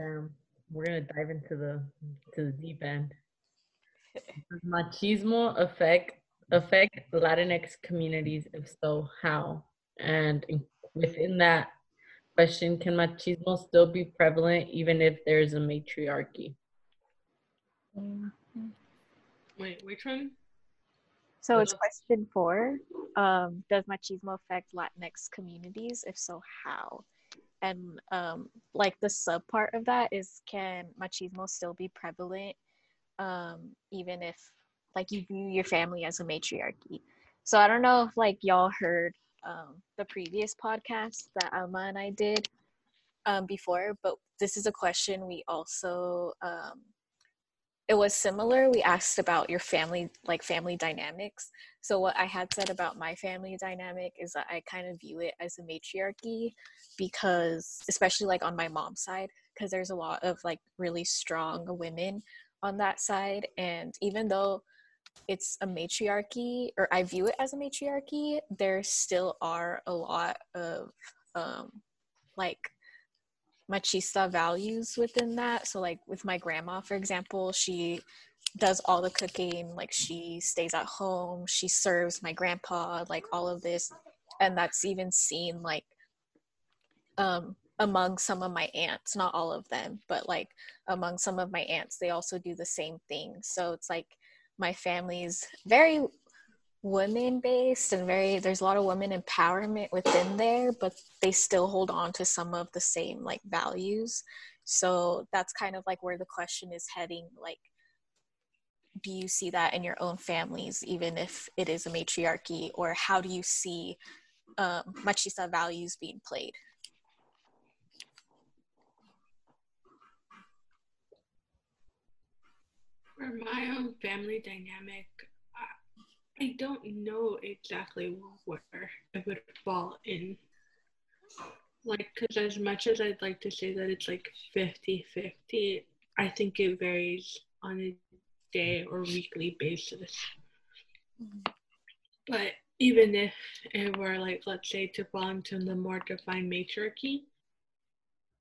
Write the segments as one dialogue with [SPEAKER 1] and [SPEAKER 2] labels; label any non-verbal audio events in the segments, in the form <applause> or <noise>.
[SPEAKER 1] Damn, we're gonna dive into the to the deep end. Does machismo affect affect Latinx communities? If so, how? And within that question, can machismo still be prevalent even if there's a matriarchy?
[SPEAKER 2] Mm-hmm.
[SPEAKER 3] Wait, which one?
[SPEAKER 2] So it's question four. Um, does machismo affect Latinx communities? If so, how? And um, like the sub part of that is can machismo still be prevalent um, even if like you view your family as a matriarchy? So I don't know if like y'all heard um, the previous podcast that Alma and I did um, before, but this is a question we also um, it was similar. We asked about your family, like family dynamics. So, what I had said about my family dynamic is that I kind of view it as a matriarchy because, especially like on my mom's side, because there's a lot of like really strong women on that side. And even though it's a matriarchy, or I view it as a matriarchy, there still are a lot of um, like machista values within that. So like with my grandma, for example, she does all the cooking, like she stays at home, she serves my grandpa, like all of this. And that's even seen like um among some of my aunts, not all of them, but like among some of my aunts, they also do the same thing. So it's like my family's very women based and very there's a lot of women empowerment within there but they still hold on to some of the same like values. So that's kind of like where the question is heading like do you see that in your own families even if it is a matriarchy or how do you see um, machista values being played?
[SPEAKER 3] For my own family dynamic I don't know exactly where it would fall in. Like, because as much as I'd like to say that it's like 50 50, I think it varies on a day or weekly basis. Mm-hmm. But even if it were like, let's say, to fall into the more defined matriarchy,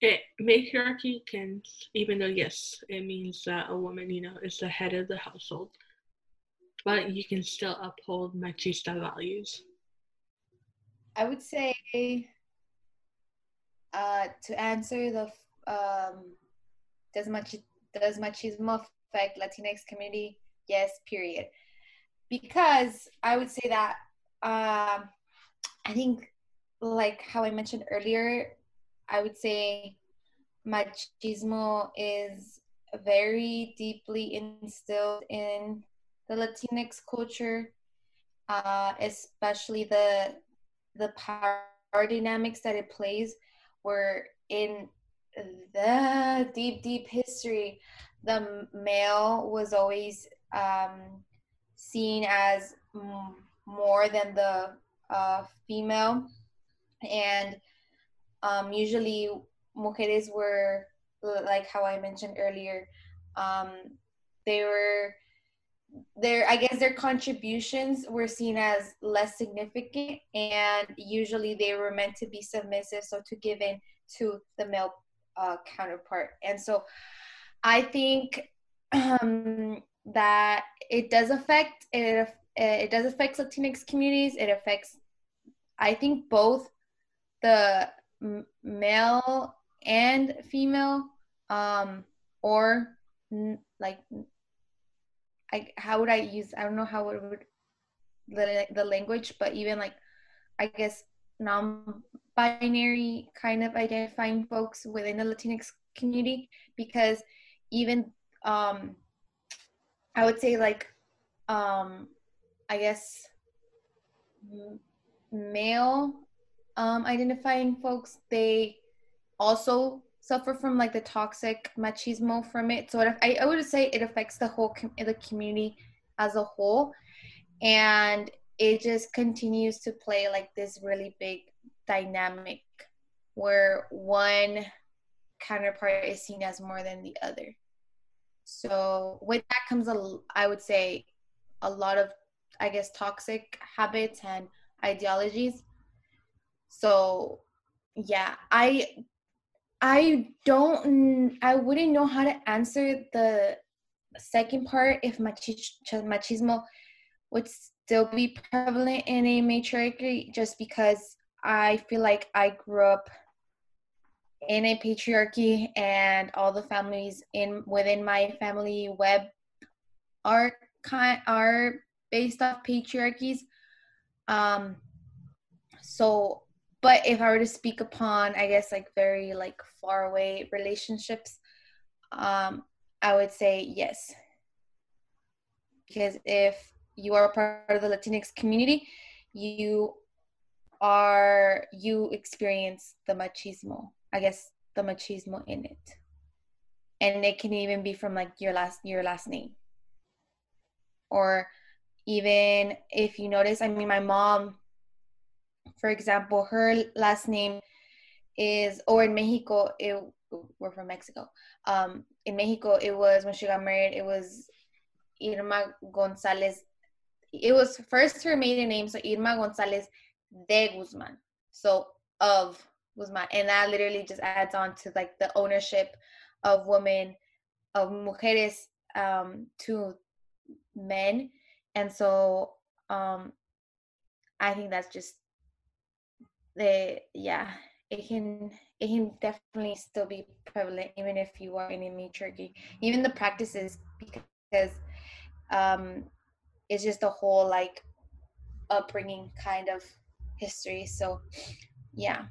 [SPEAKER 3] it matriarchy can, even though yes, it means that a woman, you know, is the head of the household but you can still uphold machista values?
[SPEAKER 4] I would say uh, to answer the um, does mach does machismo affect Latinx community? Yes, period. Because I would say that um, I think, like how I mentioned earlier, I would say machismo is very deeply instilled in the Latinx culture, uh, especially the the power dynamics that it plays, where in the deep, deep history, the male was always um, seen as more than the uh, female, and um, usually mujeres were like how I mentioned earlier, um, they were their i guess their contributions were seen as less significant and usually they were meant to be submissive so to give in to the male uh, counterpart. And so i think um, that it does affect it it does affect latinx communities. It affects i think both the male and female um, or like I how would I use I don't know how it would the the language, but even like I guess non-binary kind of identifying folks within the Latinx community because even um I would say like um I guess male um identifying folks they also suffer from like the toxic machismo from it. So it, I, I would say it affects the whole com- the community as a whole, and it just continues to play like this really big dynamic where one counterpart is seen as more than the other. So with that comes a, I would say, a lot of, I guess, toxic habits and ideologies. So yeah, I I don't. I wouldn't know how to answer the second part if machismo, would still be prevalent in a matriarchy, just because I feel like I grew up in a patriarchy, and all the families in within my family web are kind are based off patriarchies. Um, so but if i were to speak upon i guess like very like far away relationships um i would say yes. Because if you are a part of the latinx community you are you experience the machismo i guess the machismo in it. And it can even be from like your last your last name. Or even if you notice i mean my mom for example, her last name is, or in Mexico, it, we're from Mexico. Um, in Mexico, it was when she got married, it was Irma Gonzalez. It was first her maiden name, so Irma Gonzalez de Guzman. So of Guzman, and that literally just adds on to like the ownership of women, of mujeres um, to men, and so um, I think that's just yeah it can it can definitely still be prevalent even if you are in a matriarchy even the practices because um it's just a whole like upbringing kind of history so yeah.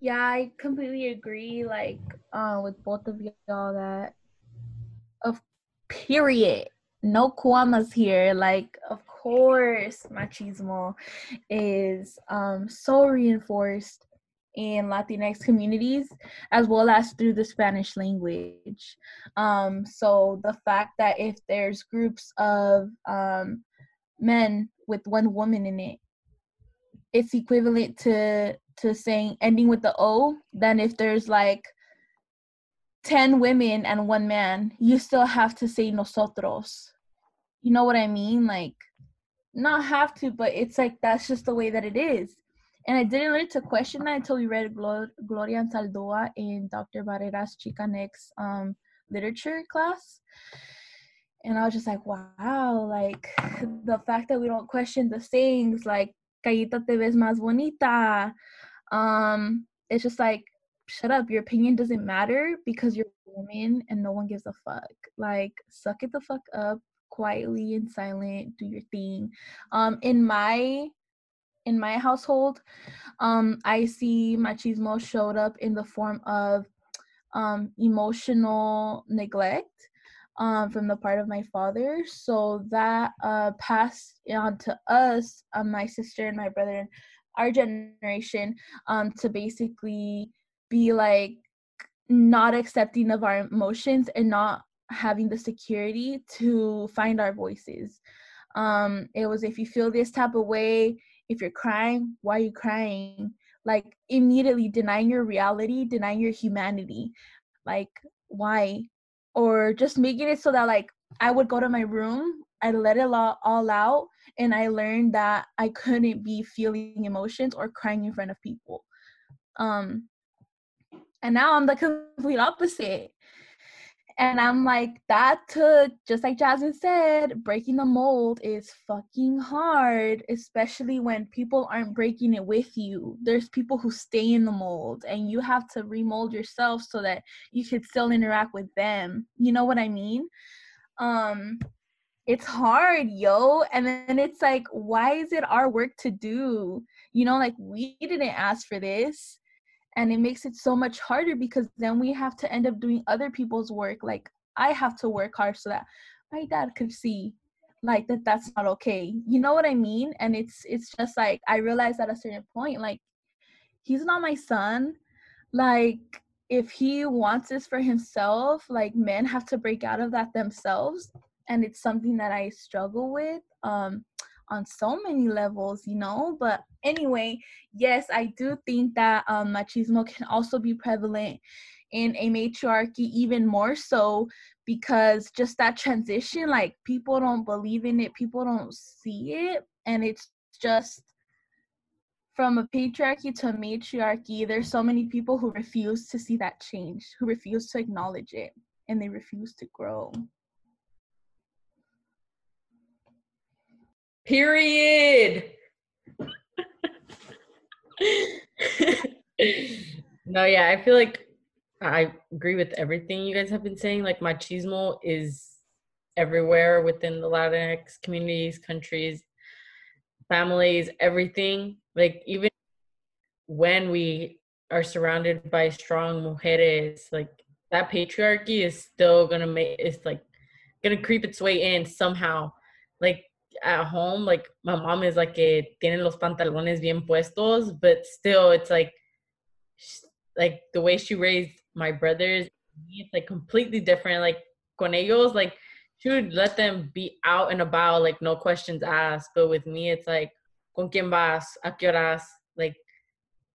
[SPEAKER 5] Yeah i completely agree like uh with both of y'all that of period no qualms here like of course machismo is um, so reinforced in Latinx communities as well as through the Spanish language. Um, so the fact that if there's groups of um, men with one woman in it, it's equivalent to to saying ending with the O than if there's like 10 women and one man, you still have to say nosotros. You know what I mean? Like not have to, but it's like that's just the way that it is. And I didn't learn to question that until we read Glor- Gloria Anzaldúa in Dr. Barrera's Chicanx um, literature class. And I was just like, wow, like the fact that we don't question the sayings like, Callita te ves más bonita. Um, it's just like, shut up, your opinion doesn't matter because you're a woman and no one gives a fuck. Like, suck it the fuck up, quietly and silent, do your thing. Um, in my in my household, um, I see machismo showed up in the form of um, emotional neglect um, from the part of my father. So that uh, passed on to us, uh, my sister and my brother, and our generation, um, to basically be like not accepting of our emotions and not having the security to find our voices. Um, it was if you feel this type of way, if you're crying, why are you crying? Like immediately denying your reality, denying your humanity. Like, why? Or just making it so that like I would go to my room, I let it all, all out, and I learned that I couldn't be feeling emotions or crying in front of people. Um, and now I'm the complete opposite. And I'm like, that took, just like Jazmine said, breaking the mold is fucking hard, especially when people aren't breaking it with you. There's people who stay in the mold, and you have to remold yourself so that you could still interact with them. You know what I mean? Um, it's hard, yo. And then it's like, why is it our work to do? You know, like we didn't ask for this and it makes it so much harder because then we have to end up doing other people's work. Like i have to work hard so that my dad could see like that that's not okay. You know what i mean? And it's it's just like i realized at a certain point like he's not my son. Like if he wants this for himself like men have to break out of that themselves. And it's something that i struggle with. Um on so many levels, you know. But anyway, yes, I do think that um, machismo can also be prevalent in a matriarchy, even more so because just that transition, like people don't believe in it, people don't see it, and it's just from a patriarchy to a matriarchy, there's so many people who refuse to see that change, who refuse to acknowledge it, and they refuse to grow.
[SPEAKER 1] Period. no, yeah, I feel like I agree with everything you guys have been saying. Like machismo is everywhere within the Latinx communities, countries, families, everything. Like even when we are surrounded by strong mujeres, like that patriarchy is still gonna make it's like gonna creep its way in somehow. Like at home, like my mom is like que tienen los pantalones bien puestos, but still it's like like the way she raised my brothers, it's like completely different. Like con ellos, like she would let them be out and about, like no questions asked. But with me, it's like, ¿con quién vas? ¿A qué horas? Like,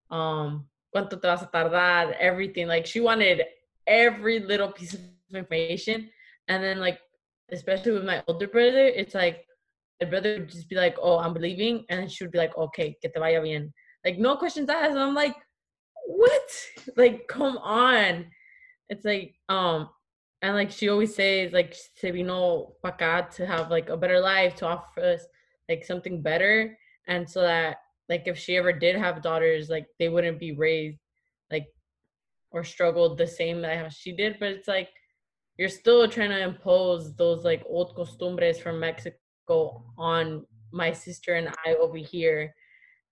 [SPEAKER 1] um, ¿cuánto te vas a tardar? Everything. Like she wanted every little piece of information. And then like, especially with my older brother, it's like brother would just be like, "Oh, I'm leaving," and she would be like, "Okay, que te vaya bien." Like no questions asked. And I'm like, what? <laughs> Like, come on. It's like, um, and like she always says, like se vino pa acá to have like a better life, to offer us like something better, and so that like if she ever did have daughters, like they wouldn't be raised like or struggled the same as she did. But it's like you're still trying to impose those like old costumbres from Mexico on my sister and I over here,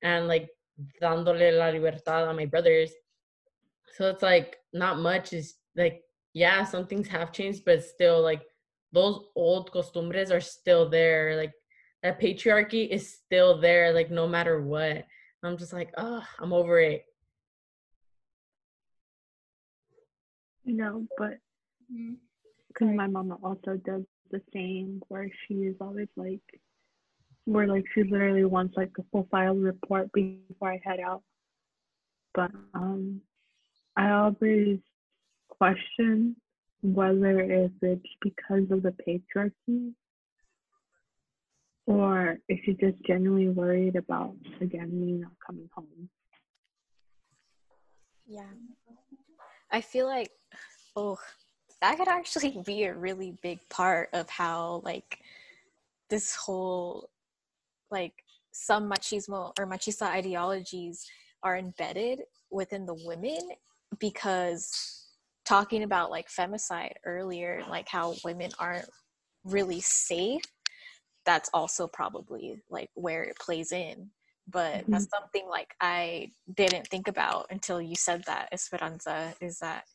[SPEAKER 1] and like dándole la libertad a my brothers. So it's like not much is like yeah, some things have changed, but still like those old costumbres are still there. Like that patriarchy is still there, like no matter what. I'm just like, oh, I'm over it.
[SPEAKER 6] You know, but mm-hmm. because my mama also does the same, where she is always like, where like she literally wants like a full file report before I head out. But um, I always question whether if it's because of the patriarchy or if she's just genuinely worried about again me not coming home.
[SPEAKER 2] Yeah. I feel like oh that could actually be a really big part of how like this whole like some machismo or machista ideologies are embedded within the women because talking about like femicide earlier like how women aren't really safe that's also probably like where it plays in but mm-hmm. that's something like i didn't think about until you said that esperanza is that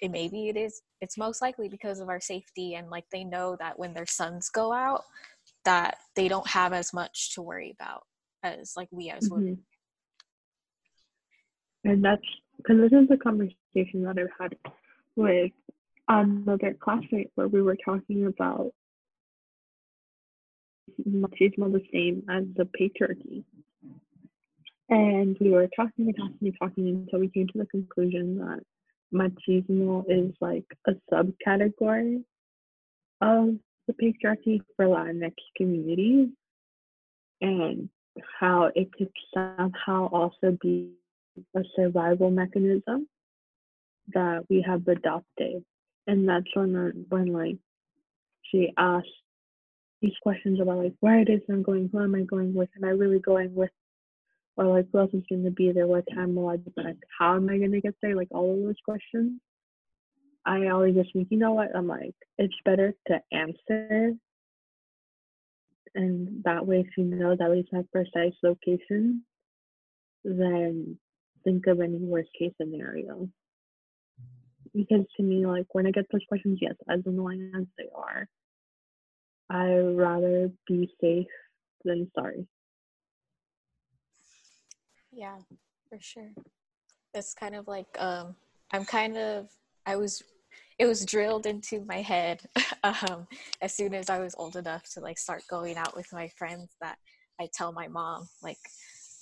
[SPEAKER 2] it maybe it is it's most likely because of our safety and like they know that when their sons go out that they don't have as much to worry about as like we as mm-hmm. women
[SPEAKER 6] and that's because this is a conversation that I've had with another classmate where we were talking about machismo the same as the patriarchy. And we were talking and talking and talking until we came to the conclusion that machismo is like a subcategory of the patriarchy for Latinx communities and how it could somehow also be a survival mechanism that we have adopted. And that's when, when like, she asked these questions about like where it is I'm going, who am I going with, am I really going with, or like who else is going to be there, what time will I be back, how am I going to get there, like all of those questions. I always just think, you know what, I'm like, it's better to answer, and that way she knows at least my precise location, than think of any worst case scenario. Because to me, like when I get those questions, yes, as annoying as they are, I rather be safe than sorry.
[SPEAKER 2] Yeah, for sure. It's kind of like um I'm kind of I was it was drilled into my head <laughs> um as soon as I was old enough to like start going out with my friends that I tell my mom like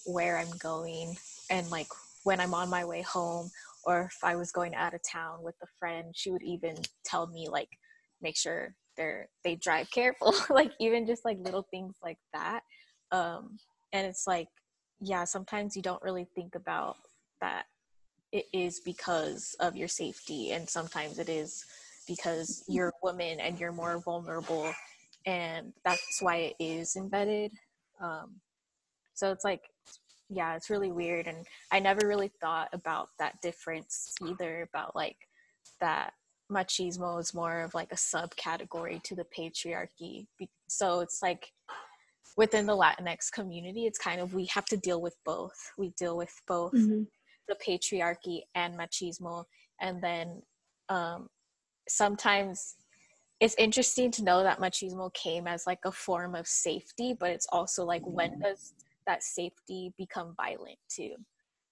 [SPEAKER 2] where I'm going and like when I'm on my way home or if I was going out of town with a friend, she would even tell me like make sure they're they drive careful, <laughs> like even just like little things like that. Um and it's like yeah, sometimes you don't really think about that it is because of your safety, and sometimes it is because you're a woman and you're more vulnerable, and that's why it is embedded. Um, so it's like, yeah, it's really weird, and I never really thought about that difference either. About like that machismo is more of like a subcategory to the patriarchy. So it's like within the Latinx community, it's kind of we have to deal with both. We deal with both mm-hmm. the patriarchy and machismo, and then um, sometimes it's interesting to know that machismo came as like a form of safety, but it's also like when does that safety become violent too?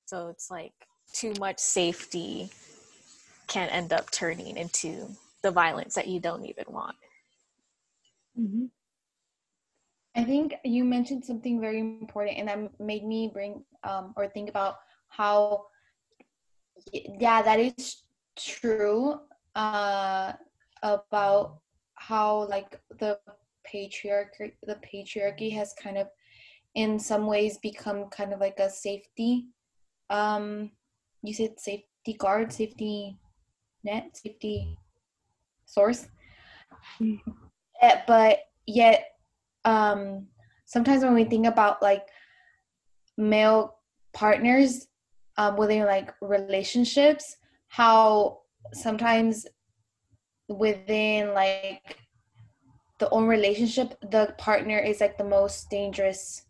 [SPEAKER 2] So it's like too much safety can end up turning into the violence that you don't even want.
[SPEAKER 4] Mm-hmm. I think you mentioned something very important, and that made me bring um, or think about how, yeah, that is true uh, about how like the patriarchy, the patriarchy has kind of, in some ways, become kind of like a safety. Um, you said safety guard, safety net, safety source, mm-hmm. but yet um sometimes when we think about like male partners um, within like relationships how sometimes within like the own relationship the partner is like the most dangerous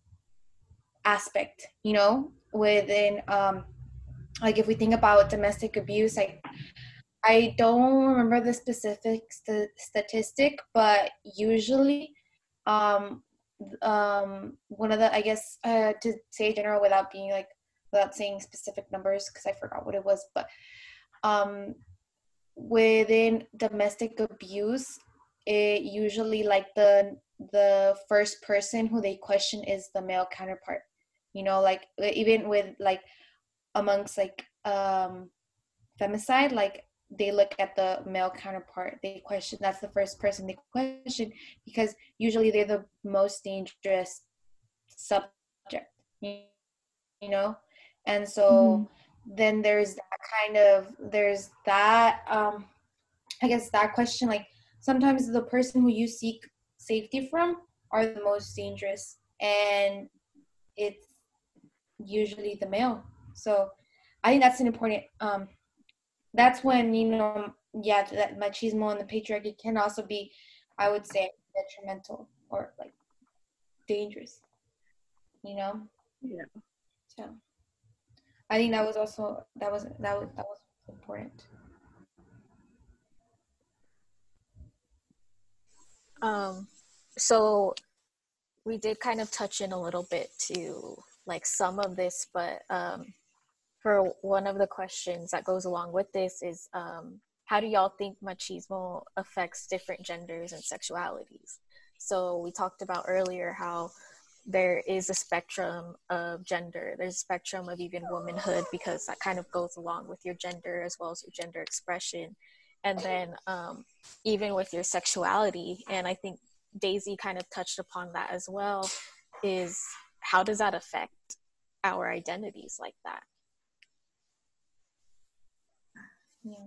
[SPEAKER 4] aspect you know? Within um like if we think about domestic abuse like i don't remember the specific st- statistic but usually um um one of the i guess uh to say general without being like without saying specific numbers because i forgot what it was but um within domestic abuse it usually like the the first person who they question is the male counterpart. You know like even with like amongst like um femicide like they look at the male counterpart they question that's the first person they question because usually they're the most dangerous subject you know and so mm-hmm. then there's that kind of there's that um i guess that question like sometimes the person who you seek safety from are the most dangerous and it's usually the male so i think that's an important um that's when you know yeah that machismo and the patriarchy can also be i would say detrimental or like dangerous you know?
[SPEAKER 6] Yeah.
[SPEAKER 4] So i think that was also that was that was that was important.
[SPEAKER 2] Um so we did kind of touch in a little bit to like some of this but um for one of the questions that goes along with this is um, how do y'all think machismo affects different genders and sexualities? So we talked about earlier how there is a spectrum of gender. There's a spectrum of even womanhood because that kind of goes along with your gender as well as your gender expression. And then um, even with your sexuality, and I think Daisy kind of touched upon that as well, is how does that affect our identities like that?
[SPEAKER 6] Yeah.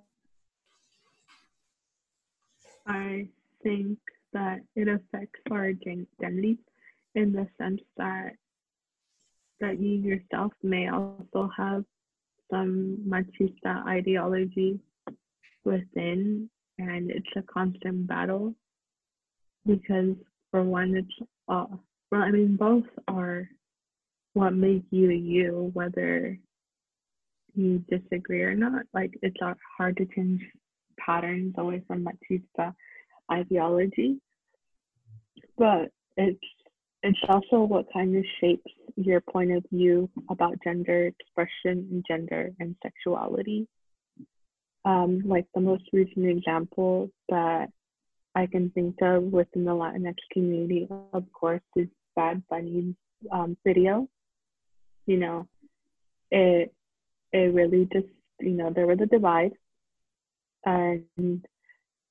[SPEAKER 6] I think that it affects our identity in the sense that that you yourself may also have some machista ideology within and it's a constant battle because for one it's uh well I mean both are what make you you whether you disagree or not. Like it's hard to change patterns away from machista ideology, but it's it's also what kind of shapes your point of view about gender expression and gender and sexuality. Um, like the most recent example that I can think of within the Latinx community, of course, is Bad Bunny's um, video. You know, it it really just, you know, there was a divide. And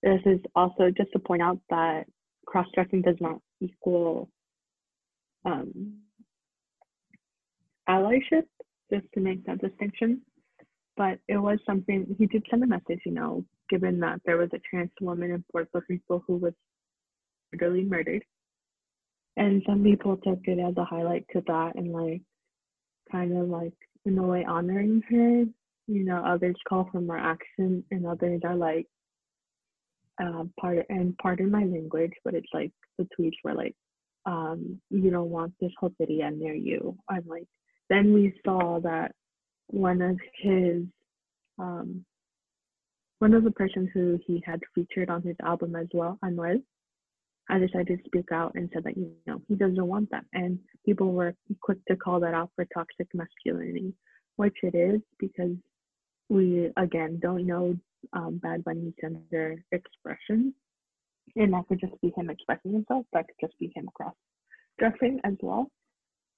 [SPEAKER 6] this is also just to point out that cross dressing does not equal um, allyship, just to make that distinction. But it was something he did send a message, you know, given that there was a trans woman in Puerto Rico who was brutally murdered. And some people took it as a highlight to that and like kind of like in a way honoring her. You know, others call for more action and others are like uh, part and pardon my language, but it's like the tweets were like, um, you don't want this whole city near you. I'm like, then we saw that one of his, um, one of the persons who he had featured on his album as well, Anuel, I decided to speak out and said that, you know, he doesn't want that. And people were quick to call that out for toxic masculinity, which it is because we, again, don't know um, Bad Bunny's gender expression. And that could just be him expressing himself. That could just be him cross dressing as well.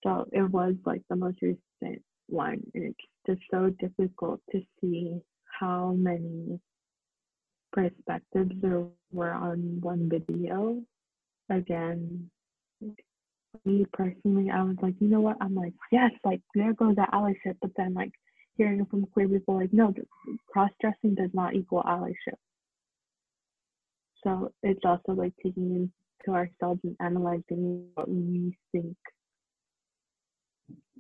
[SPEAKER 6] So it was like the most recent one. And it's just so difficult to see how many perspectives there were on one video again, me personally, I was like, you know what? I'm like, yes, like there goes that allyship. But then, like, hearing from queer people, like, no, cross dressing does not equal allyship. So it's also like taking into ourselves and analyzing what we think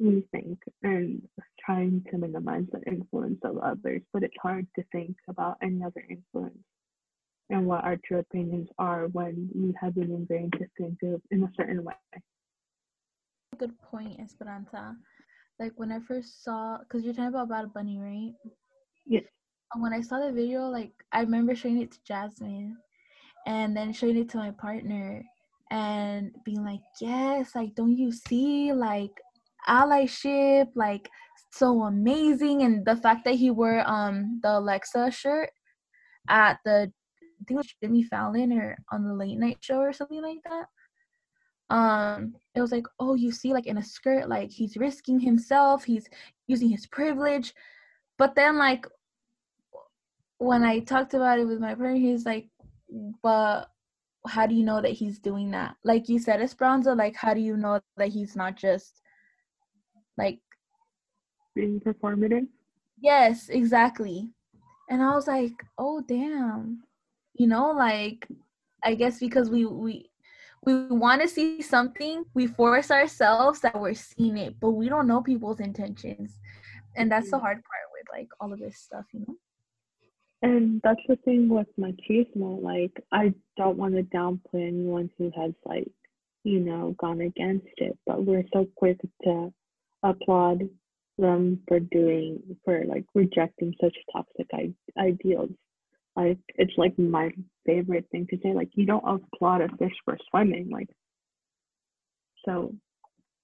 [SPEAKER 6] we think and trying to minimize the influence of others, but it's hard to think about any other influence and what our true opinions are when we have been ingrained to think of in a certain way.
[SPEAKER 5] Good point, Esperanza. Like when I first saw, because you're talking about Bad Bunny, right?
[SPEAKER 6] Yes.
[SPEAKER 5] When I saw the video, like I remember showing it to Jazmine, and then showing it to my partner, and being like, "Yes, like don't you see, like allyship, like so amazing." And the fact that he wore um the Alexa shirt at the I think it was Jimmy Fallon or on the late night show or something like that. Um, it was like, oh, you see, like in a skirt, like he's risking himself, he's using his privilege. But then, like, when I talked about it with my partner, he's like, but how do you know that he's doing that? Like you said, Esperanza, like, how do you know that he's not just like
[SPEAKER 6] being performative?
[SPEAKER 5] Yes, exactly. And I was like, oh, damn you know like i guess because we we we want to see something we force ourselves that we're seeing it but we don't know people's intentions. And that's the mm-hmm. hard part with like all of this stuff you know?
[SPEAKER 6] And that's the thing with machismo like i don't want to downplay anyone who has like you know gone against it but we're so quick to applaud them for doing for like rejecting such toxic I- ideals like it's like my favorite thing to say. Like you don't applaud a fish for swimming. Like so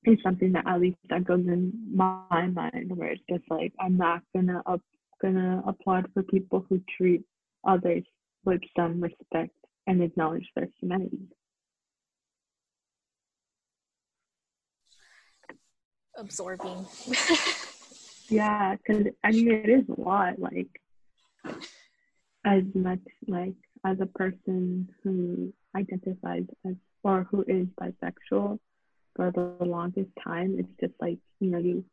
[SPEAKER 6] it's something that at least that goes in my mind where it's just like I'm not gonna up gonna applaud for people who treat others with some respect and acknowledge their humanity.
[SPEAKER 2] Absorbing. <laughs>
[SPEAKER 6] yeah, because I mean it is a lot. Like as much like as a person who identifies as or who is bisexual for the longest time it's just like you know you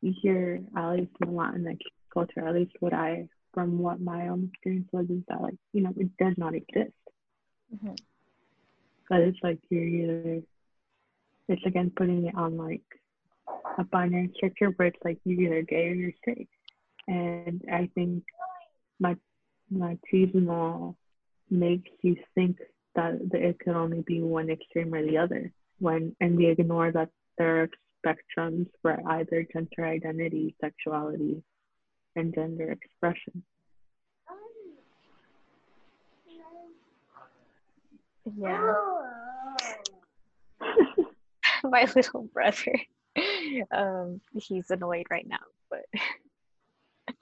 [SPEAKER 6] you hear at least a lot in Latinx culture at least what I from what my own experience was is that like you know it does not exist mm-hmm. but it's like you're either it's again putting it on like a binary structure where it's like you're either gay or you're straight and I think my machismo makes you think that it can only be one extreme or the other when and we ignore that there are spectrums for either gender identity sexuality and gender expression.
[SPEAKER 2] Yeah. <laughs> My little brother um he's annoyed right now but <laughs>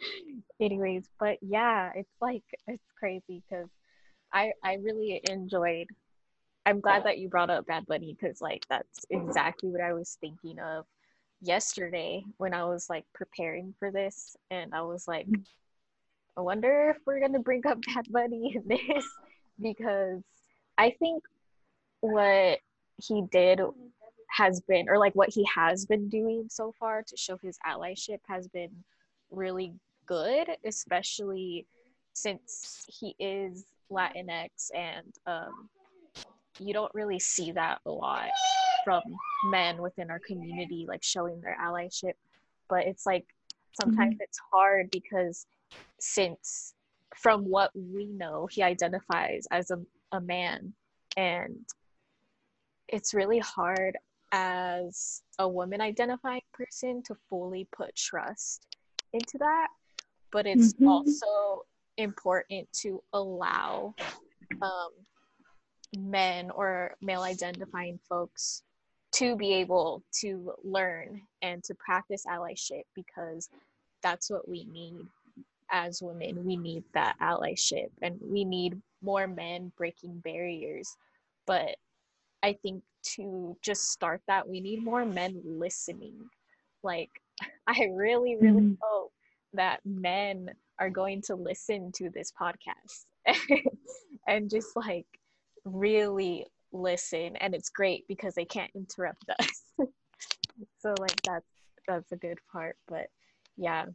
[SPEAKER 2] <laughs> anyways but yeah it's like it's crazy because i i really enjoyed i'm glad that you brought up bad bunny because like that's exactly what i was thinking of yesterday when i was like preparing for this and i was like i wonder if we're gonna bring up bad bunny <laughs> in this because i think what he did has been or like what he has been doing so far to show his allyship has been really good especially since he is latinx and um, you don't really see that a lot from men within our community like showing their allyship. But it's like sometimes
[SPEAKER 6] Mm-hmm.
[SPEAKER 2] it's hard because since from what we know he identifies as a, a man. And it's really hard as a woman identifying person to fully put trust into that but it's
[SPEAKER 6] Mhm.
[SPEAKER 2] also important to allow um, men or male identifying folks to be able to learn and to practice allyship because that's what we need as women. We need that allyship and we need more men breaking barriers. But I think to just start that, we need more men listening. Like, <laughs> I really, really
[SPEAKER 6] Mhm.
[SPEAKER 2] hope that men are going to listen to this podcast <laughs> and just like really listen. And it's great because they can't interrupt us. <laughs> So like that's that's a good part. But yeah.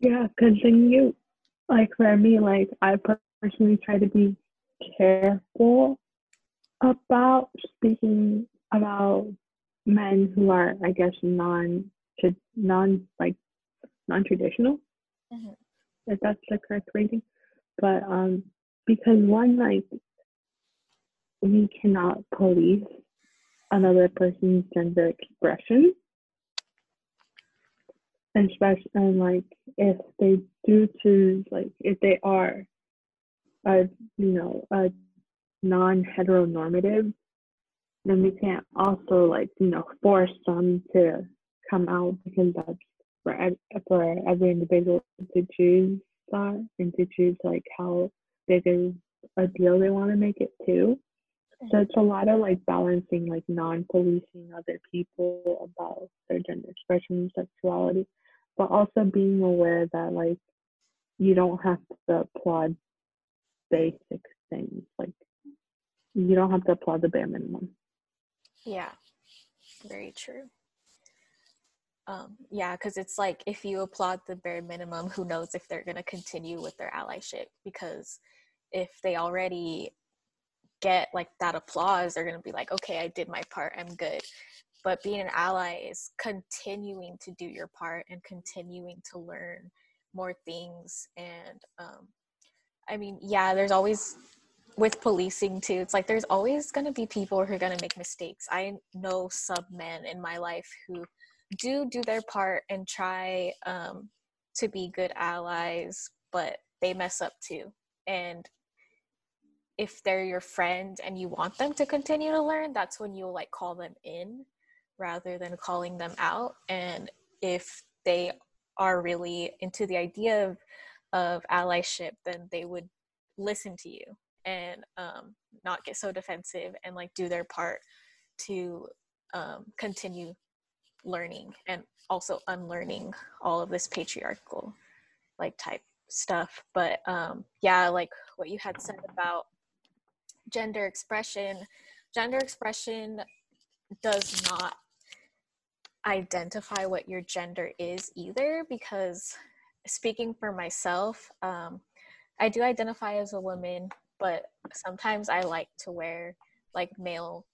[SPEAKER 6] Yeah, because then you, like for me, like I personally try to be careful about speaking about men who are, I guess, non, to non like non-traditional,
[SPEAKER 2] Mhm.
[SPEAKER 6] if that's the correct rating. But um, because one, like, we cannot police another person's gender expression and especially and like if they do choose like if they are a you know a non-heteronormative then we can't also like you know force them to come out because that's for for every individual to choose that and to choose like how big of a deal they want to make it too so it's a lot of like balancing like non-policing other people about their gender expression and sexuality but also being aware that like you don't have to applaud basic things like you don't have to applaud the bare minimum.
[SPEAKER 2] Yeah. Very true um yeah because it's like if you applaud the bare minimum who knows if they're going to continue with their allyship because if they already get like that applause they're going to be like okay i did my part i'm good. But being an ally is continuing to do your part and continuing to learn more things and um, i mean yeah there's always with policing too it's like there's always going to be people who are going to make mistakes. I know some men in my life who do do their part and try um, to be good allies but they mess up too. And if they're your friend and you want them to continue to learn that's when you'll like call them in rather than calling them out. And if they are really into the idea of, of allyship then they would listen to you and um, not get so defensive and like do their part to um, continue learning and also unlearning all of this patriarchal like type stuff. But um yeah like what you had said about gender expression gender expression does not identify what your gender is either because speaking for myself um, i do identify as a woman but sometimes i like to wear like male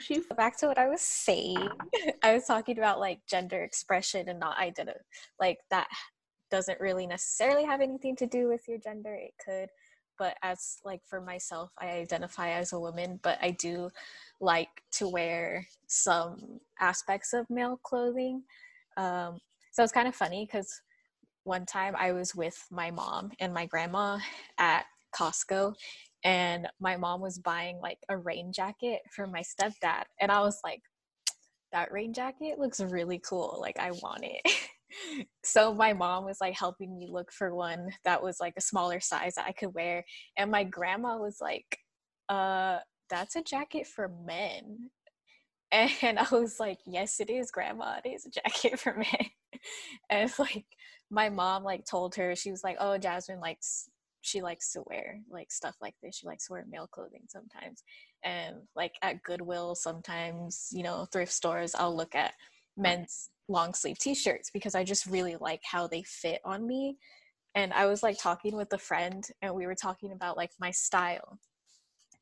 [SPEAKER 5] She <laughs>
[SPEAKER 2] back to what i was saying. <laughs> I was talking about like gender expression and not identity like that doesn't really necessarily have anything to do with your gender. It could but as like for myself i identify as a woman but i do like to wear some aspects of male clothing. Um, so it's kind of funny because one time i was with my mom and my grandma at costco and my mom was buying like a rain jacket for my stepdad and i was like that rain jacket looks really cool like i want it. <laughs> So my mom was like helping me look for one that was like a smaller size that I could wear and my grandma was like uh that's a jacket for men. <laughs> And I was like yes it is grandma it is a jacket for <laughs> men. And like my mom like told her she was like oh Jazmine likes she likes to wear like stuff like this. She likes to wear male clothing sometimes. And like at Goodwill, sometimes, you know, thrift stores, I'll look at men's long sleeve t shirts because I just really like how they fit on me. And I was like talking with a friend and we were talking about like my style.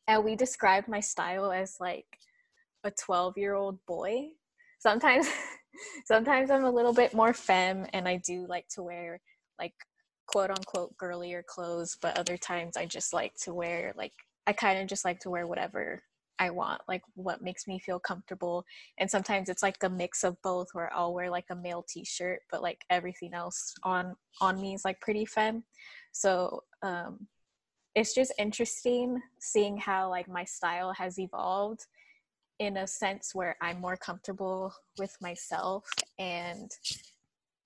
[SPEAKER 2] And we described my style as like a 12 year old boy. Sometimes, <laughs> sometimes I'm a little bit more femme and I do like to wear like quote unquote girlier clothes, but other times I just like to wear like I kind of just like to wear whatever I want, like what makes me feel comfortable. And sometimes it's like a mix of both where I'll wear like a male t-shirt, but like everything else on on me is like pretty femme. So um it's just interesting seeing how like my style has evolved in a sense where I'm more comfortable with myself and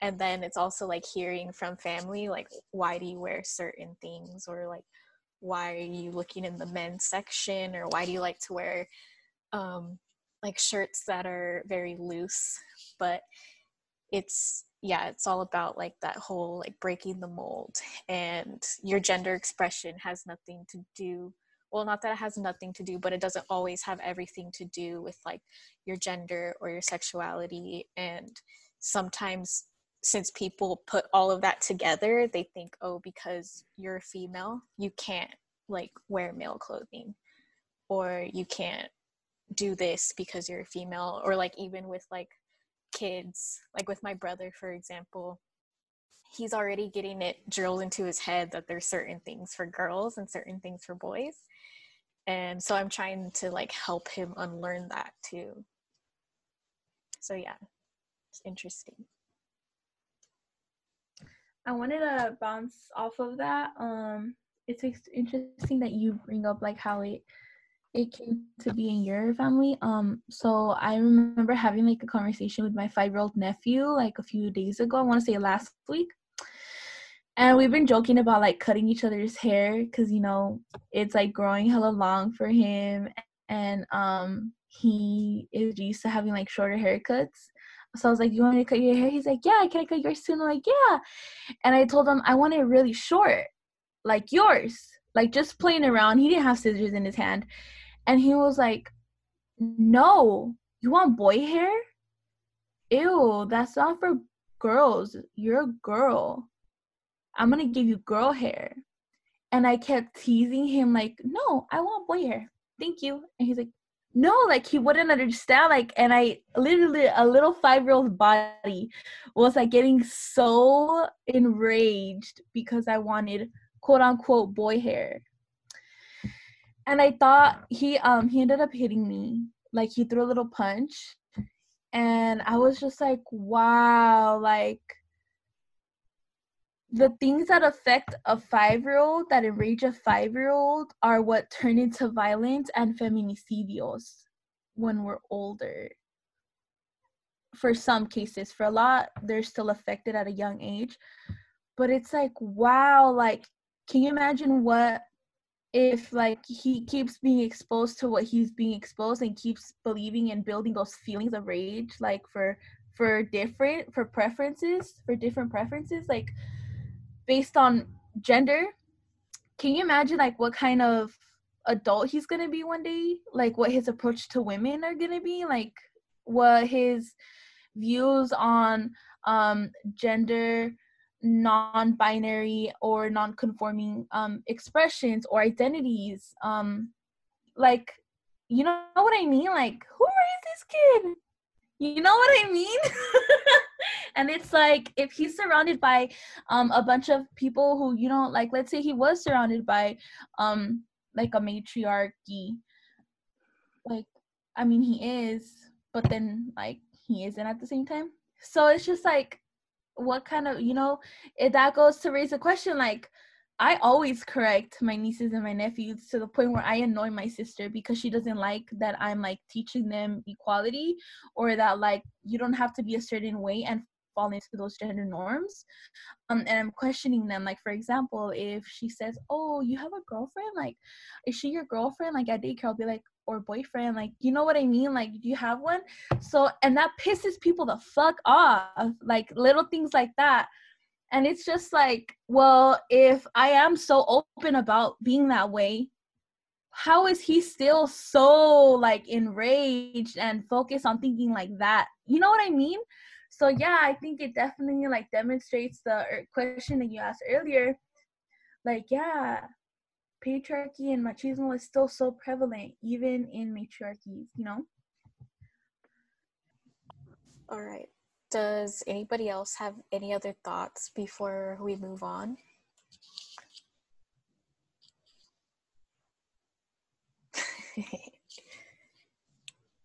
[SPEAKER 2] and then it's also like hearing from family like why do you wear certain things? Or like why are you looking in the men's section? Or why do you like to wear um like shirts that are very loose? But it's yeah it's all about like that whole like breaking the mold. And your gender expression has nothing to do well not that it has nothing to do but it doesn't always have everything to do with like your gender or your sexuality. And sometimes since people put all of that together, they think, oh, because you're a female, you can't like wear male clothing, or you can't do this because you're a female, or like even with like kids, like with my brother, for example, he's already getting it drilled into his head that there's certain things for girls and certain things for boys. And so I'm trying to like help him unlearn that too. So yeah, it's interesting.
[SPEAKER 5] I wanted to bounce off of that. Um, it's interesting that you bring up like how it it came to be in your family. Um, so I remember having like a conversation with my five year old nephew like a few days ago. I want to say last week, and we've been joking about like cutting each other's hair because you know it's like growing hella long for him, and um he is used to having like shorter haircuts so I was like, "You want me to cut your hair?" He's like, "Yeah, can I cut yours too?" And I'm like, "Yeah." And I told him I want it really short, like yours, like just playing around. He didn't have scissors in his hand, and he was like, "No, you want boy hair? Ew, that's not for girls. You're a girl. I'm gonna give you girl hair." And I kept teasing him like, "No, I want boy hair. Thank you." And he's like, no like he wouldn't understand like and i literally a little five year old body was like getting so enraged because i wanted quote unquote boy hair. And i thought he um he ended up hitting me. Like he threw a little punch and i was just like wow like the things that affect a five year old, that enrage a five year old, are what turn into violence and feminicidios when we're older. For some cases, for a lot, they're still affected at a young age. But it's like, wow, like, can you imagine what if like he keeps being exposed to what he's being exposed and keeps believing and building those feelings of rage like for for different for preferences for different preferences like based on gender can you imagine like what kind of adult he's gonna be one day? Like what his approach to women are gonna be? Like what his views on um gender non-binary or non-conforming um expressions or identities um like you know what i mean? Like who raised this kid you know what i mean? <laughs> And it's like if he's surrounded by um a bunch of people who you know like let's say he was surrounded by um like a matriarchy like i mean he is but then like he isn't at the same time. So it's just like what kind of you know if that goes to raise a question like I always correct my nieces and my nephews to the point where I annoy my sister because she doesn't like that I'm like teaching them equality or that like you don't have to be a certain way and fall into those gender norms. Um and i'm questioning them like for example if she says oh you have a girlfriend? Like is she your girlfriend like at daycare? I'll be like or boyfriend? Like you know what i mean? Like do you have one? So and that pisses people the fuck off like little things like that And it's just like, well, if I am so open about being that way, how is he still so like enraged and focused on thinking like that? You know what I mean? So yeah, I think it definitely like demonstrates the er, question that you asked earlier. Like, yeah, patriarchy and machismo is still so prevalent even in matriarchies, you know?
[SPEAKER 2] All right. Does anybody else have any other thoughts before we move on?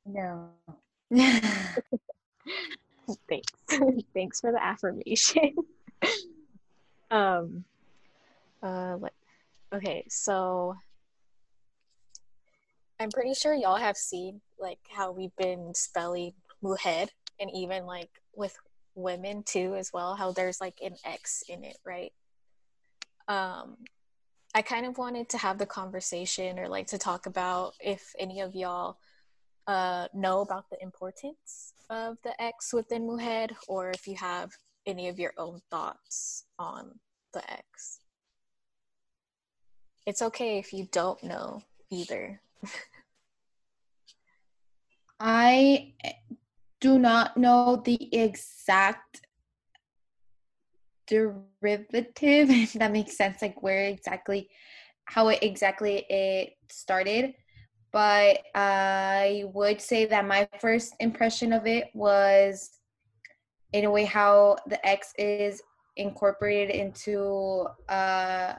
[SPEAKER 4] No. <laughs>
[SPEAKER 2] Thanks. <laughs> Thanks for the affirmation. <laughs> um uh okay, so I'm pretty sure y'all have seen like how we've been spelling mujer and even like with women too as well how there's like an x in it right? Um i kind of wanted to have the conversation or like to talk about if any of y'all uh know about the importance of the x within mujer or if you have any of your own thoughts on the x. It's okay if you don't know either. <laughs>
[SPEAKER 4] I do not know the exact derivative, <laughs> if that makes sense, like where exactly, how it exactly it started. But I would say that my first impression of it was, in a way, how the X is incorporated into uh,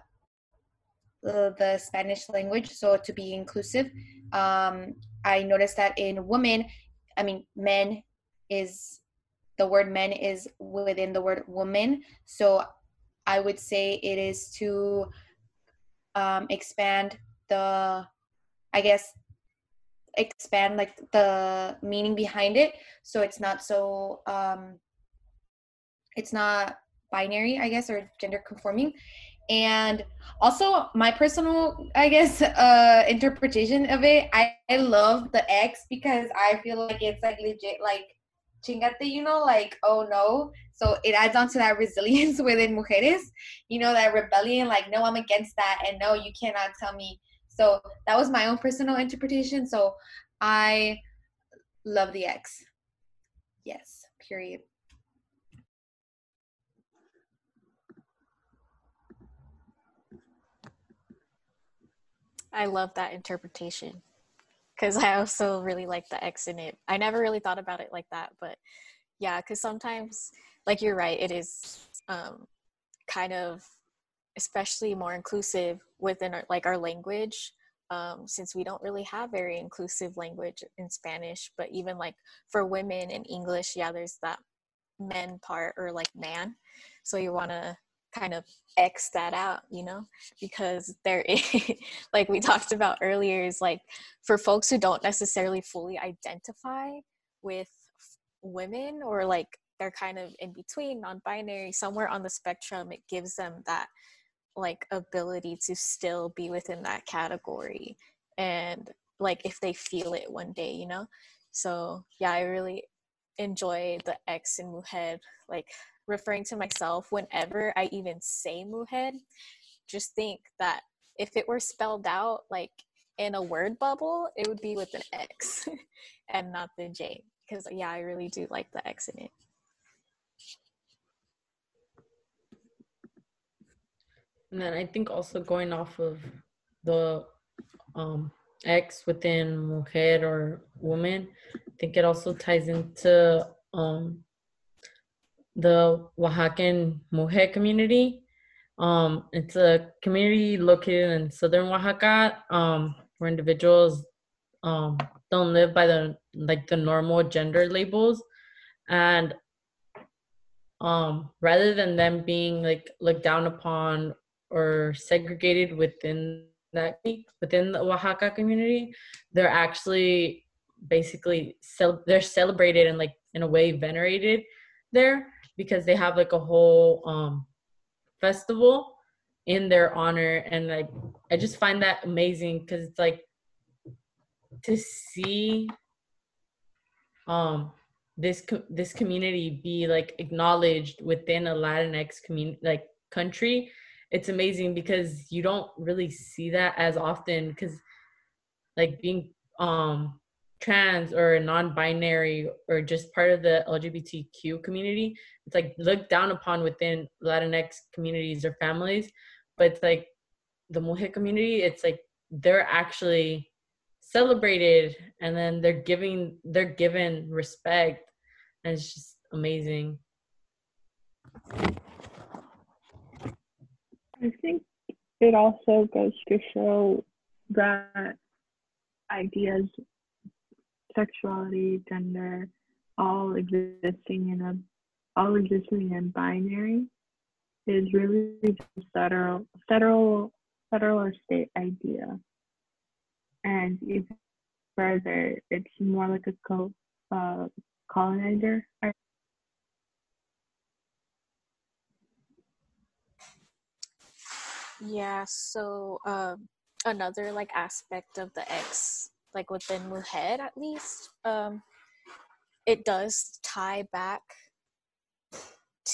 [SPEAKER 4] the, Spanish language, so to be inclusive. Um, I noticed that in women, I mean, men is the word men is within the word woman. So I would say it is to um, expand the, I guess, expand like the meaning behind it. So it's not so, um, it's not binary, I guess, or gender conforming. And also my personal, I guess, <laughs> uh, interpretation of it, I, I love the X because I feel like it's like legit, like chingate, you know, like, oh no. So it adds on to that <laughs> resilience within mujeres, you know, that rebellion, like, no, I'm against that, and no, you cannot tell me. So that was my own personal interpretation. So I love the X. Yes, period.
[SPEAKER 2] I love that interpretation because I also really like the X in it. I never really thought about it like that, but yeah, because sometimes, like you're right, it is um, kind of, especially more inclusive within our, like our language, um, since we don't really have very inclusive language in Spanish. But even like for women in English, yeah, there's that men part or like man. So you want to kind of X that out, you know, because there is, <laughs> like we talked about earlier, is like for folks who don't necessarily fully identify with women or like they're kind of in between, non binary, somewhere on the spectrum, it gives them that like ability to still be within that category. And like if they feel it one day, you know? So yeah, I really enjoy the X in Mujer, like referring to myself whenever I even say mujer, just think that if it were spelled out like in a word bubble, it would be with an X <laughs> and not the J. Because yeah, I really do like the X in it.
[SPEAKER 1] And then I think also going off of the um, X within mujer or woman, I think it also ties into um, the Oaxacan Muxe community. Um, it's a community located in southern Oaxaca. Um, where individuals um, don't live by the like the normal gender labels, and um, rather than them being like looked down upon or segregated within that within the Oaxaca community, they're actually basically cel- they're celebrated and like in a way venerated there because they have like a whole um festival in their honor. And like i just find that amazing because it's like to see um this co- this community be like acknowledged within a Latinx community like country, it's amazing because you don't really see that as often because like being um trans or non-binary or just part of the LGBTQ community, it's like looked down upon within Latinx communities or families, but it's like the Muxe community, it's like they're actually celebrated and then they're giving they're given respect and it's just amazing.
[SPEAKER 6] I think it also goes to show that ideas, sexuality, gender, all existing in a all existing in binary is really just federal federal federal or state idea. And even further, it's more like a co uh, colonizer.
[SPEAKER 2] Yeah, so um, another like aspect of the X, like within Mujer at least, um, it does tie back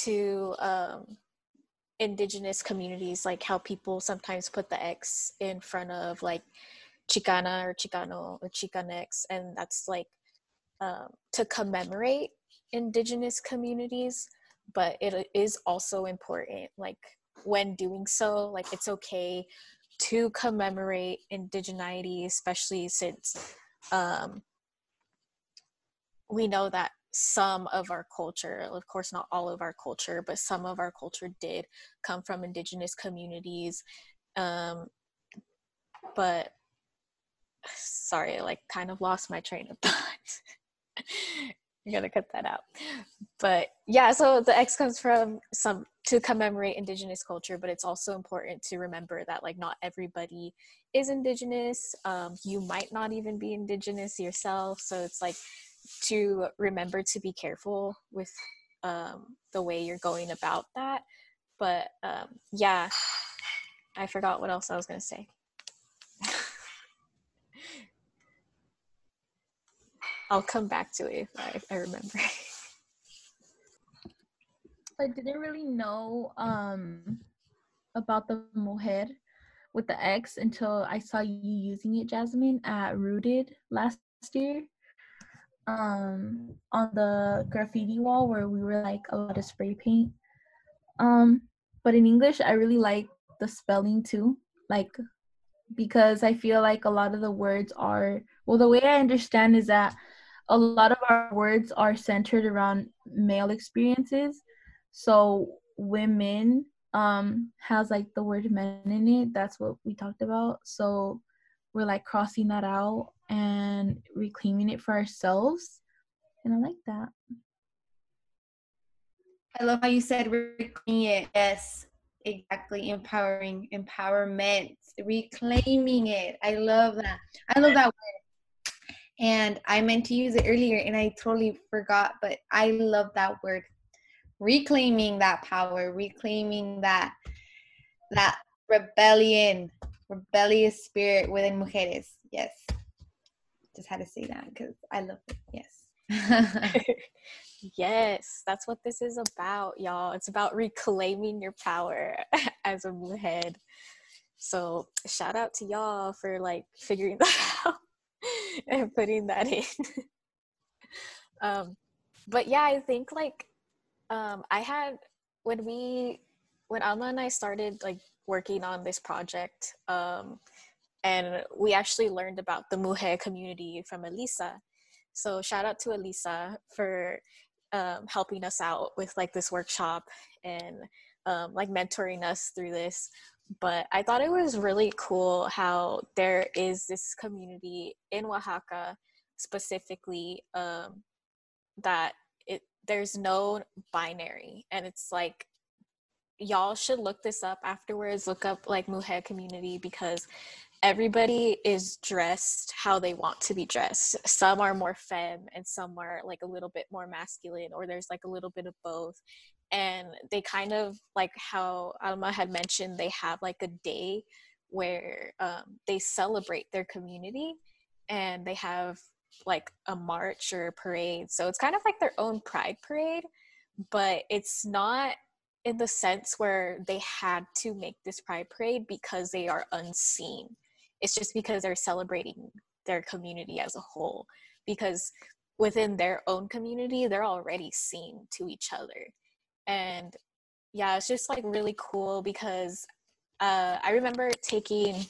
[SPEAKER 2] to um, indigenous communities, like how people sometimes put the X in front of like Chicana or Chicano or Chicanx, and that's like um, to commemorate indigenous communities, but it is also important, like when doing so, like it's okay to commemorate indigeneity, especially since um, we know that some of our culture, of course, not all of our culture, but some of our culture did come from indigenous communities. Um, but sorry, like kind of lost my train of thought. <laughs> you gotta cut that out. But yeah, so the X comes from some to commemorate indigenous culture, but it's also important to remember that like not everybody is indigenous. Um, you might not even be indigenous yourself. So it's like to remember to be careful with um, the way you're going about that. But um, yeah, I forgot what else I was gonna say. I'll come back to it if I, if I remember. <laughs>
[SPEAKER 5] I didn't really know um about the mujer with the X until I saw you using it, Jazmine, at Rooted last year. Um, on the graffiti wall where we were like a lot of spray paint. Um, but in English, I really like the spelling too, like because I feel like a lot of the words are well. The way I understand is that a lot of our words are centered around male experiences. So women um has like the word men in it. That's what we talked about. So we're like crossing that out and reclaiming it for ourselves. And I like that.
[SPEAKER 4] I love how you said reclaiming it. Yes, exactly. Empowering, empowerment, reclaiming it. I love that. I love that word and I meant to use it earlier and I totally forgot, but I love that word. Reclaiming that power, reclaiming that that rebellion, rebellious spirit within mujeres. Yes. Just had to say that because I love it. Yes. <laughs>
[SPEAKER 2] yes, that's what this is about, y'all. It's about reclaiming your power <laughs> as a mujer. So shout out to y'all for like figuring <laughs> that out. <laughs> and putting that in. <laughs> um, but yeah, I think like um, I had when we when Alma and I started like working on this project, um, and we actually learned about the Muxe community from Elisa. So shout out to Elisa for um, helping us out with like this workshop and um, like mentoring us through this but I thought it was really cool how there is this community in Oaxaca specifically um, that it there's no binary and it's like y'all should look this up afterwards look up like muxe community because everybody is dressed how they want to be dressed. Some are more femme and some are like a little bit more masculine or there's like a little bit of both and they kind of like how Alma had mentioned they have like a day where um, they celebrate their community and they have like a march or a parade. So it's kind of like their own pride parade, but it's not in the sense where they had to make this pride parade because they are unseen. It's just because they're celebrating their community as a whole. Because within their own community, they're already seen to each other. And yeah, it's just like really cool because uh, I remember taking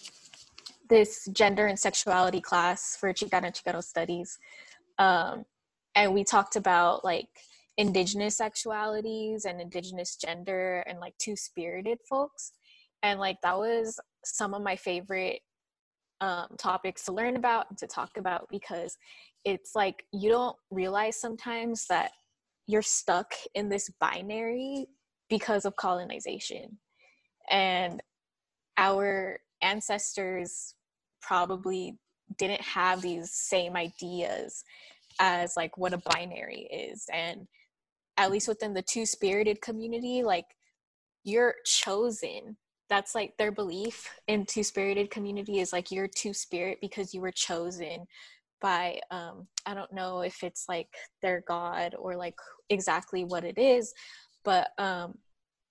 [SPEAKER 2] this gender and sexuality class for Chicana Chicano studies. Um, and we talked about like indigenous sexualities and indigenous gender and like two spirited folks. And like that was some of my favorite um, topics to learn about and to talk about because it's like you don't realize sometimes that you're stuck in this binary because of colonization. And our ancestors probably didn't have these same ideas as like what a binary is and at least within the two spirited community like you're chosen that's like their belief in two spirited community is like you're two spirit because you were chosen by um i don't know if it's like their god or like exactly what it is but um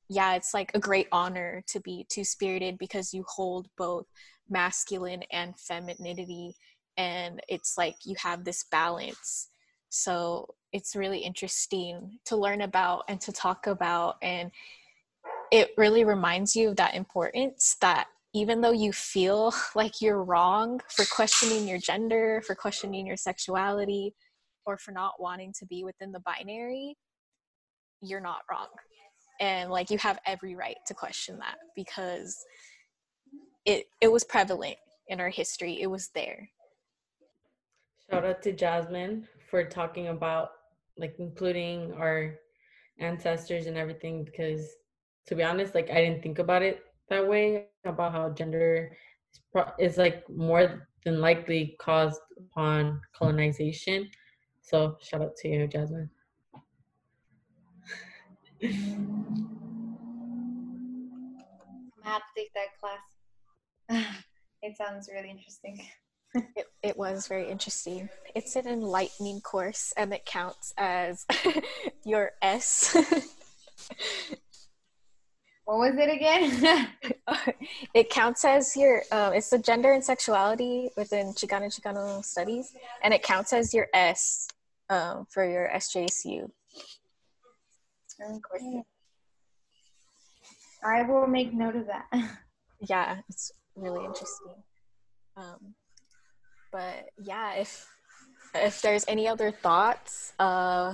[SPEAKER 2] yeah it's like a great honor to be two spirited because you hold both masculine and femininity and it's like you have this balance. So it's really interesting to learn about and to talk about and it really reminds you of that importance that even though you feel <laughs> like you're wrong for questioning your gender for questioning your sexuality or for not wanting to be within the binary you're not wrong. And like you have every right to question that because it it was prevalent in our history. It was there.
[SPEAKER 1] Shout out to Jazmine for talking about like including our ancestors and everything because to be honest, like I didn't think about it that way about how gender is, pro- is like more than likely caused upon colonization. So shout out to you, Jazmine.
[SPEAKER 4] I have to take that class. <sighs> it sounds really interesting. <laughs>
[SPEAKER 2] it, it was very interesting it's an enlightening course and it counts as <laughs> your s <laughs>
[SPEAKER 4] What was it again? <laughs>
[SPEAKER 2] it counts as your um, it's the gender and sexuality within chicano chicano studies and it counts as your s um, for your SJSU
[SPEAKER 4] Okay. I will make note of that. <laughs>
[SPEAKER 2] yeah it's really interesting um, but yeah if if there's any other thoughts uh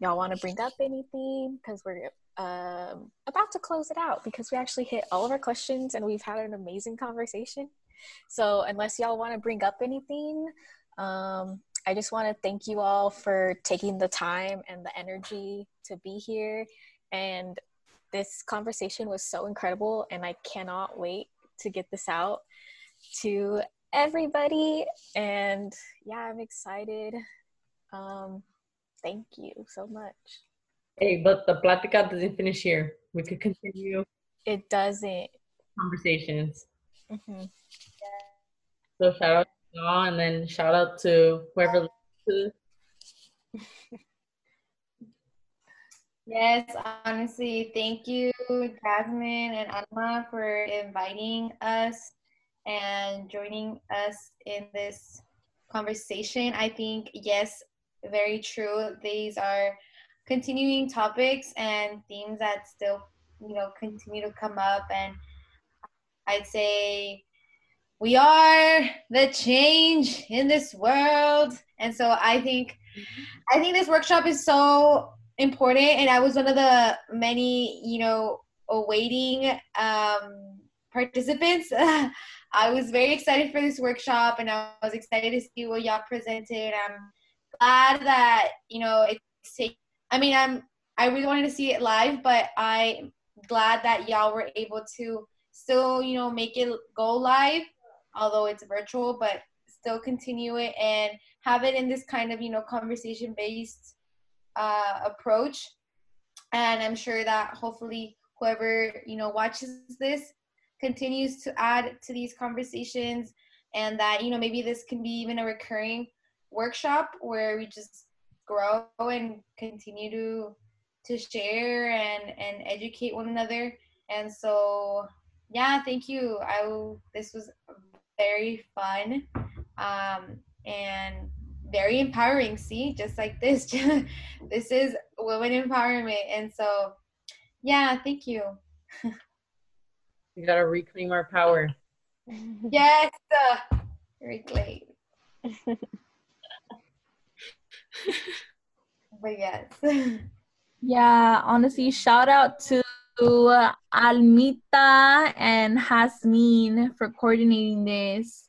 [SPEAKER 2] y'all want to bring up anything because we're um, about to close it out because we actually hit all of our questions and we've had an amazing conversation. So unless y'all want to bring up anything um, i just want to thank you all for taking the time and the energy to be here. And this conversation was so incredible and i cannot wait to get this out to everybody. And yeah i'm excited. Um thank you so much
[SPEAKER 1] Hey, but the plática doesn't finish here. We could continue
[SPEAKER 2] it doesn't
[SPEAKER 1] conversations.
[SPEAKER 2] mhm.
[SPEAKER 1] So shout out to y'all and then shout out to whoever.
[SPEAKER 4] Yes, honestly, thank you, Jazmine and Alma, for inviting us and joining us in this conversation. I think, yes, very true. These are continuing topics and themes that still, you know, continue to come up. And I'd say we are the change in this world. And so I think, I think this workshop is so important and i was one of the many you know awaiting um, participants <laughs> i was very excited for this workshop and i was excited to see what y'all presented i'm glad that you know it's take, i mean i'm i really wanted to see it live but i'm glad that y'all were able to still you know make it go live although it's virtual but still continue it and have it in this kind of you know conversation based uh, approach. And i'm sure that hopefully whoever you know watches this continues to add to these conversations and that you know maybe this can be even a recurring workshop where we just grow and continue to to share and and educate one another. And so yeah thank you. I will this was very fun um and very empowering. See just like this <laughs> this is women empowerment. And so yeah thank you.
[SPEAKER 1] We gotta reclaim our power. <laughs>
[SPEAKER 4] yes uh, reclaim <laughs> but yes
[SPEAKER 5] Yeah, honestly, shout out to Almita and Hasmin for coordinating this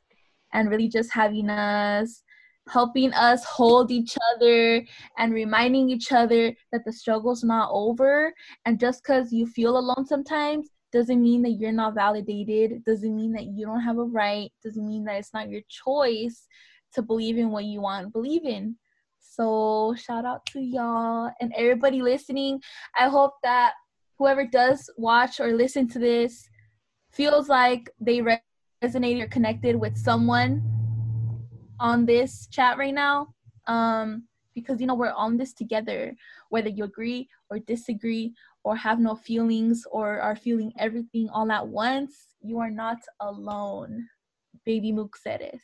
[SPEAKER 5] and really just having us, helping us hold each other and reminding each other that the struggle's not over. And just because you feel alone sometimes doesn't mean that you're not validated, doesn't mean that you don't have a right, doesn't mean that it's not your choice to believe in what you want believe in. So shout out to y'all and everybody listening. I hope that whoever does watch or listen to this feels like they re- resonated or connected with someone on this chat right now. Um, because you know we're on this together, whether you agree or disagree or have no feelings or are feeling everything all at once, you are not alone. Baby Mook said it.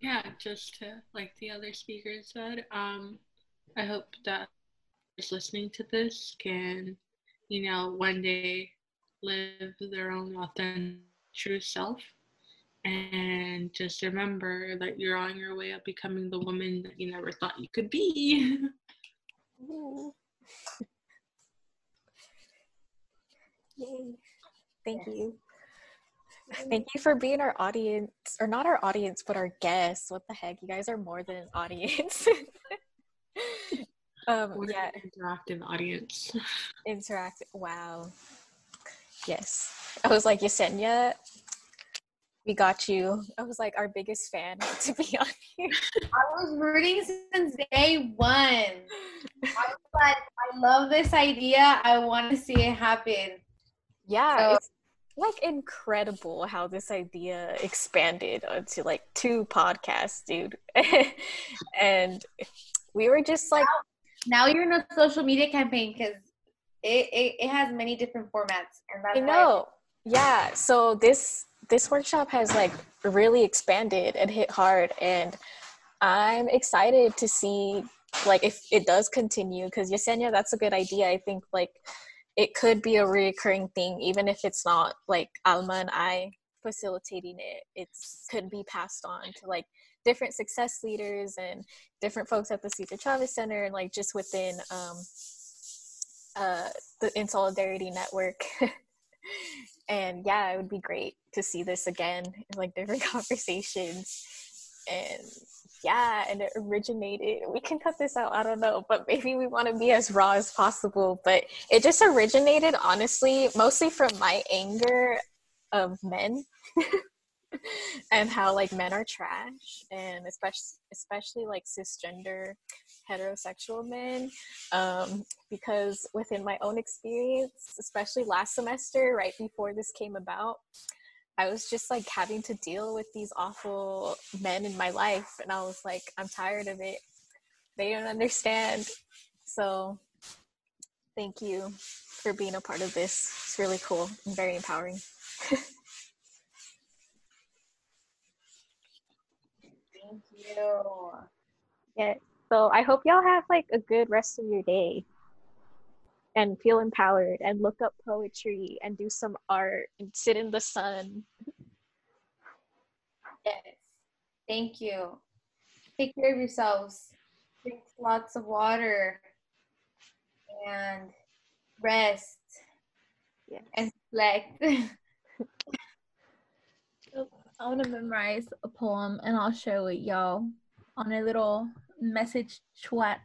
[SPEAKER 3] Yeah, just to like the other speakers said, um, I hope that is listening to this can, you know, one day live their own authentic true self. And just remember that you're on your way of becoming the woman that you never thought you could be. <laughs>
[SPEAKER 2] Yay. Thank you. Thank you for being our audience, or not our audience, but our guests. What the heck? You guys are more than an audience. <laughs> um,
[SPEAKER 3] What
[SPEAKER 2] yeah,
[SPEAKER 3] an interactive audience.
[SPEAKER 2] interact. Wow. Yes. I was like, Yesenia, we got you. I was like our biggest fan <laughs> to be on here.
[SPEAKER 4] I was rooting since day one. I was like, I love this idea. I want to see it happen.
[SPEAKER 2] Yeah,
[SPEAKER 4] So-
[SPEAKER 2] it's like incredible how this idea expanded onto like two podcasts, dude. <laughs> and we were just like,
[SPEAKER 4] Now you're in a social media campaign because it, it, it has many different formats. And that's
[SPEAKER 2] I
[SPEAKER 4] why-
[SPEAKER 2] know. Yeah. So this this workshop has like really expanded and hit hard and I'm excited to see like if it does continue because Yesenia, that's a good idea. I think like it could be a reoccurring thing, even if it's not like Alma and I facilitating it. It could be passed on to like different success leaders and different folks at the Cesar Chavez Center and like just within um uh the In Solidarity Network. <laughs> and yeah, it would be great to see this again in like different <laughs> conversations. And yeah, and it originated. We can cut this out, I don't know, but maybe we want to be as raw as possible. But it just originated, honestly, mostly from my anger of men <laughs> and how like men are trash and especially especially like cisgender heterosexual men um, because within my own experience especially last semester right before this came about i was just like having to deal with these awful men in my life and i was like i'm tired of it they don't understand so thank you for being a part of this it's really cool and very empowering <laughs>
[SPEAKER 4] Thank you.
[SPEAKER 2] Yeah. So I hope y'all have like a good rest of your day and feel empowered and look up poetry and do some art and sit in the sun.
[SPEAKER 4] Yes. Thank you. Take care of yourselves. Drink lots of water and rest
[SPEAKER 2] Yes.
[SPEAKER 4] and reflect. <laughs>
[SPEAKER 5] I want to memorize a poem and I'll share with y'all on a little message chat.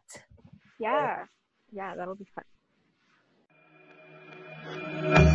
[SPEAKER 2] Yeah. Yeah, that'll be fun. Thank you.